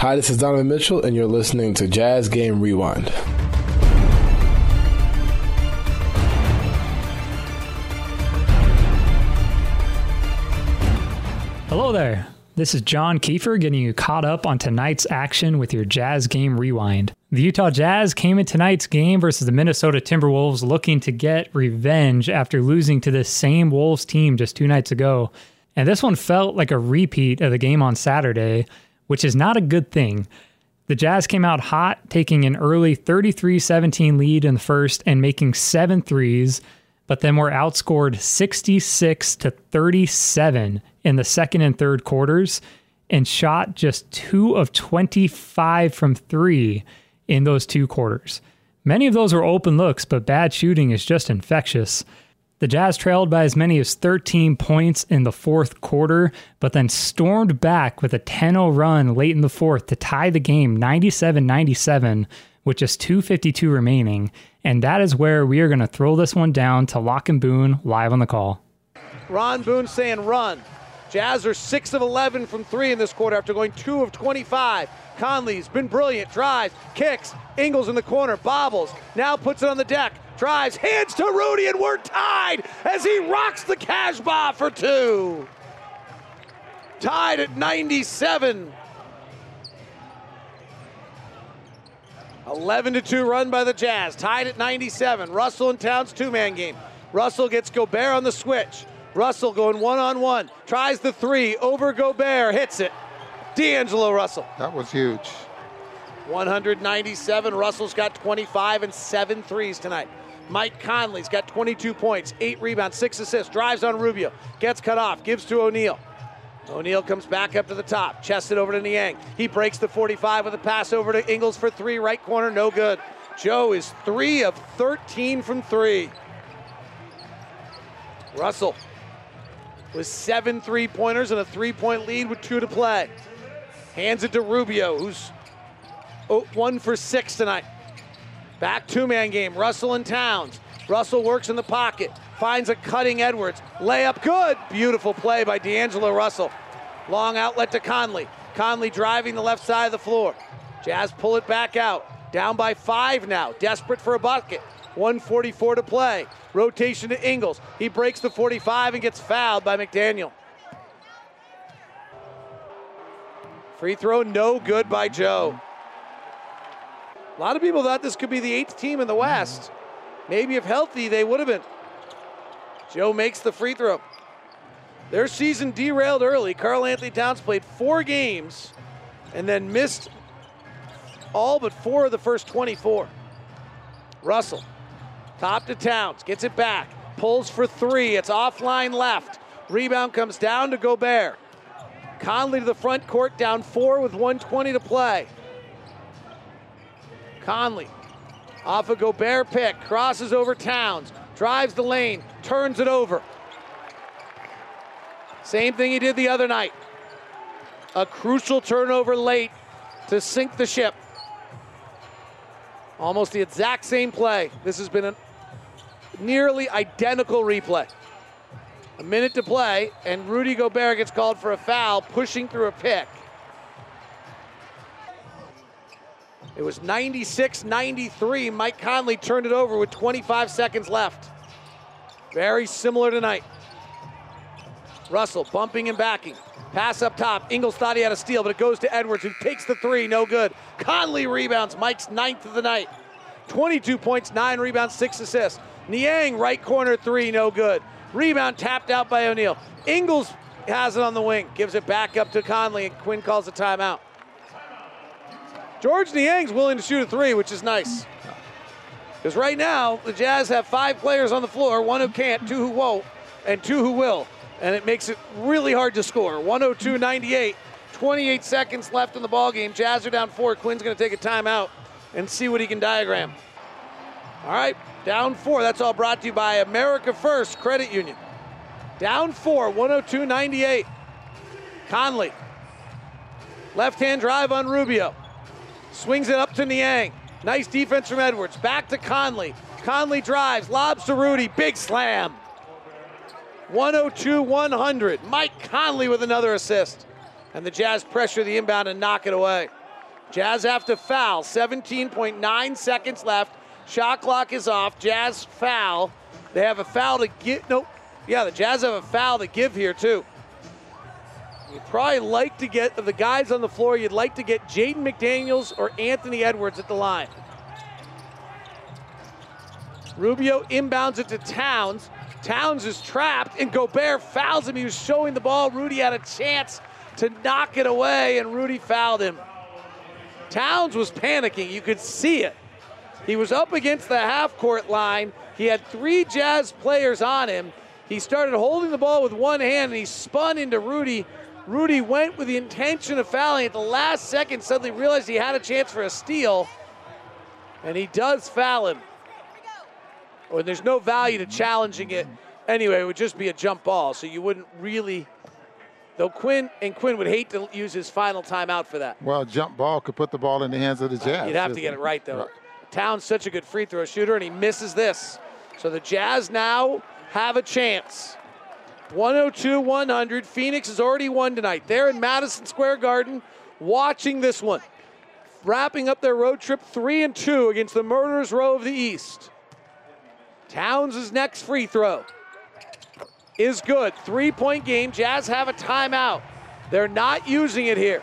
Hi, this is Donovan Mitchell, and you're listening to Jazz Game Rewind. Hello there. This is John Kiefer getting you caught up on tonight's action with your Jazz Game Rewind. The Utah Jazz came in tonight's game versus the Minnesota Timberwolves looking to get revenge after losing to the same Wolves team just two nights ago. And this one felt like a repeat of the game on Saturday, which is not a good thing. The Jazz came out hot, taking an early 33 17 lead in the first and making seven threes, but then were outscored 66 to 37 in the second and third quarters and shot just two of 25 from three in those two quarters. Many of those were open looks, but bad shooting is just infectious. The Jazz trailed by as many as 13 points in the fourth quarter, but then stormed back with a 10 0 run late in the fourth to tie the game 97 97 with just 2.52 remaining. And that is where we are going to throw this one down to Locke and Boone live on the call. Ron Boone saying run. Jazz are 6 of 11 from 3 in this quarter after going 2 of 25. Conley's been brilliant. Drives, kicks. Ingles in the corner, bobbles. Now puts it on the deck. Drives, hands to Rudy, and we're tied as he rocks the cash bar for two. Tied at 97. 11 to 2 run by the Jazz. Tied at 97. Russell and Towns two man game. Russell gets Gobert on the switch. Russell going one on one. Tries the three over Gobert. Hits it. D'Angelo Russell. That was huge. 197. Russell's got 25 and seven threes tonight. Mike Conley's got 22 points, eight rebounds, six assists. Drives on Rubio. Gets cut off. Gives to O'Neale. O'Neale comes back up to the top. Chests it over to Niang. He breaks the 45 with a pass over to Ingles for three. Right corner, no good. Joe is three of 13 from three. Russell with seven three pointers and a three point lead with two to play. Hands it to Rubio, who's oh, one for six tonight. Back two man game. Russell and Towns. Russell works in the pocket, finds a cutting Edwards. Layup good. Beautiful play by D'Angelo Russell. Long outlet to Conley. Conley driving the left side of the floor. Jazz pull it back out. Down by five now. Desperate for a bucket. 144 to play. Rotation to Ingles. He breaks the 45 and gets fouled by McDaniel. Free throw, no good by Joe. A lot of people thought this could be the eighth team in the West. Maybe if healthy, they would have been. Joe makes the free throw. Their season derailed early. Karl-Anthony Towns played four games and then missed all but four of the first 24. Russell, top to Towns, gets it back, pulls for three. It's offline left. Rebound comes down to Gobert. Conley to the front court, down four with 120 to play. Conley off a Gobert pick, crosses over Towns, drives the lane, turns it over. Same thing he did the other night. A crucial turnover late to sink the ship. Almost the exact same play. This has been a nearly identical replay. A minute to play, and Rudy Gobert gets called for a foul, pushing through a pick. It was 96 93. Mike Conley turned it over with 25 seconds left. Very similar tonight. Russell bumping and backing. Pass up top. Ingles thought he had a steal, but it goes to Edwards, who takes the three. No good. Conley rebounds. Mike's ninth of the night. 22 points, nine rebounds, six assists. Niang, right corner three, no good. Rebound tapped out by O'Neale. Ingles has it on the wing, gives it back up to Conley, and Quinn calls a timeout. Georges Niang's willing to shoot a three, which is nice. Because right now, the Jazz have five players on the floor one who can't, two who won't, and two who will. And it makes it really hard to score. 102 98, 28 seconds left in the ball game. Jazz are down four. Quinn's going to take a timeout and see what he can diagram. All right, down four. That's all brought to you by America First Credit Union. Down four, 102 98. Conley. Left hand drive on Rubio. Swings it up to Niang. Nice defense from Edwards. Back to Conley. Conley drives, lobs to Rudy. Big slam. 102 100. Mike Conley with another assist. And the Jazz pressure the inbound and knock it away. Jazz have to foul. 17.9 seconds left. Shot clock is off. Jazz foul. They have a foul to get. Nope. Yeah, the Jazz have a foul to give here, too. You'd probably like to get, of the guys on the floor, you'd like to get Jaden McDaniels or Anthony Edwards at the line. Rubio inbounds it to Towns. Towns is trapped, and Gobert fouls him. He was showing the ball. Rudy had a chance to knock it away, and Rudy fouled him. Towns was panicking. You could see it. He was up against the half court line. He had three Jazz players on him. He started holding the ball with one hand and he spun into Rudy. Rudy went with the intention of fouling at the last second, suddenly realized he had a chance for a steal, and he does foul him. Oh, or there's no value to challenging it anyway, it would just be a jump ball, so you wouldn't really Though Quinn and Quinn would hate to use his final timeout for that. Well, jump ball could put the ball in the hands of the Jazz. You'd have to get it right though. Right. Towns such a good free throw shooter, and he misses this. So the Jazz now have a chance. 102 100. Phoenix has already won tonight. They're in Madison Square Garden watching this one. Wrapping up their road trip 3 and 2 against the Murderers Row of the East. Towns' next free throw is good. Three point game. Jazz have a timeout. They're not using it here.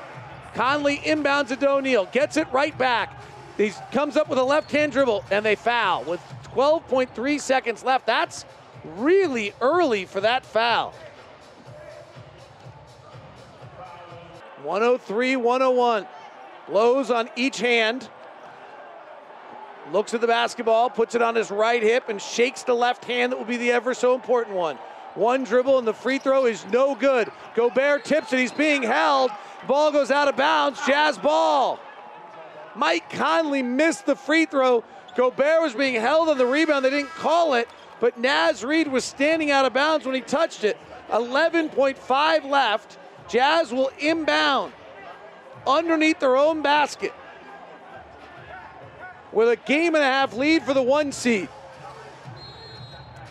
Conley inbounds it to O'Neale, gets it right back. He comes up with a left hand dribble, and they foul with 12.3 seconds left. That's really early for that foul. 103 101. Lowe's on each hand. Looks at the basketball, puts it on his right hip, and shakes the left hand that will be the ever so important one. One dribble and the free throw is no good. Gobert tips it. He's being held. Ball goes out of bounds. Jazz ball. Mike Conley missed the free throw. Gobert was being held on the rebound. They didn't call it, but Naz Reid was standing out of bounds when he touched it. 11.5 left. Jazz will inbound underneath their own basket with a game and a half lead for the one seed.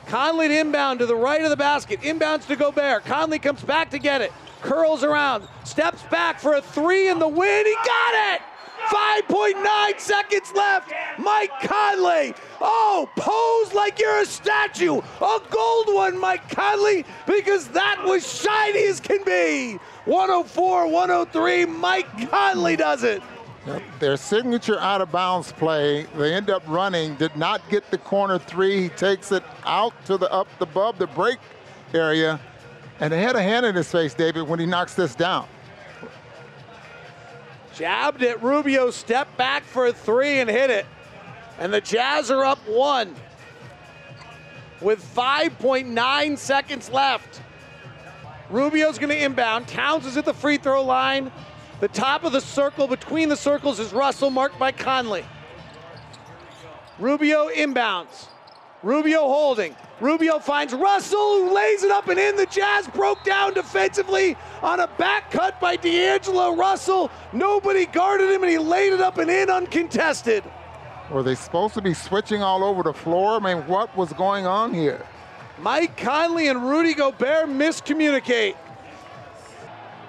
Conley inbound to the right of the basket. Inbounds to Gobert. Conley comes back to get it. Curls around. Steps back for a three in the win. He got it! 5.9 seconds left. Mike Conley. Oh, pose like you're a statue. A gold one, Mike Conley, because that was shiny as can be. 104 103. Mike Conley does it. Their signature out of bounds play, they end up running, did not get the corner three. He takes it out to the up the above the break area, and they had a hand in his face, David, when he knocks this down. Jabbed it. Rubio stepped back for a three and hit it. And the Jazz are up one with 5.9 seconds left. Rubio's going to inbound. Towns is at the free throw line. The top of the circle between the circles is Russell, marked by Conley. Rubio inbounds. Rubio holding. Rubio finds Russell, who lays it up and in. The Jazz broke down defensively on a back cut by D'Angelo Russell. Nobody guarded him, and he laid it up and in uncontested. Were they supposed to be switching all over the floor? I mean, what was going on here? Mike Conley and Rudy Gobert miscommunicate.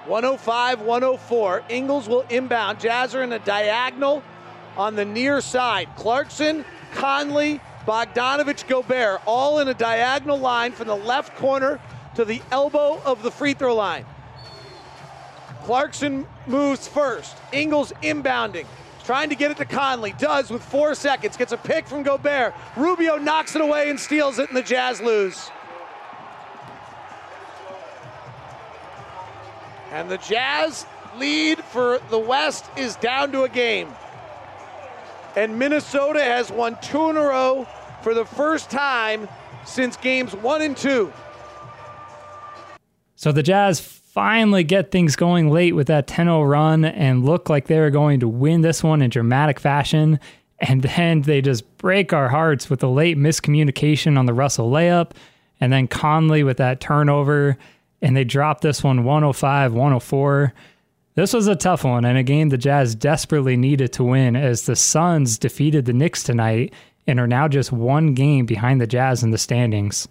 105 104. Ingles will inbound. Jazz are in a diagonal on the near side. Clarkson, Conley, Bogdanovich, Gobert, all in a diagonal line from the left corner to the elbow of the free throw line. Clarkson moves first. Ingles inbounding. Trying to get it to Conley. Does with four seconds. Gets a pick from Gobert. Rubio knocks it away and steals it, and the Jazz lose. And the Jazz lead for the West is down to a game. And Minnesota has won two in a row for the first time since games one and two. So the Jazz finally get things going late with that 10 0 run and look like they were going to win this one in dramatic fashion. And then they just break our hearts with the late miscommunication on the Russell layup. And then Conley with that turnover and they dropped this one 105 104. This was a tough one and a game the Jazz desperately needed to win as the Suns defeated the Knicks tonight and are now just one game behind the Jazz in the standings.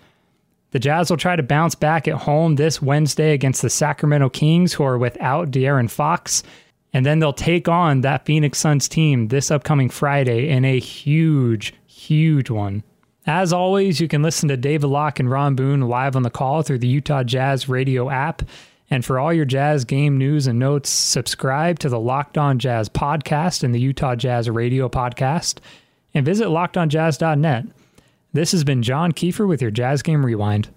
The Jazz will try to bounce back at home this Wednesday against the Sacramento Kings, who are without De'Aaron Fox. And then they'll take on that Phoenix Suns team this upcoming Friday in a huge, huge one. As always, you can listen to David Locke and Ron Boone live on the call through the Utah Jazz radio app. And for all your Jazz game news and notes, subscribe to the Locked On Jazz podcast and the Utah Jazz radio podcast, and visit lockedonjazz.net. This has been John Kiefer with your Jazz Game Rewind.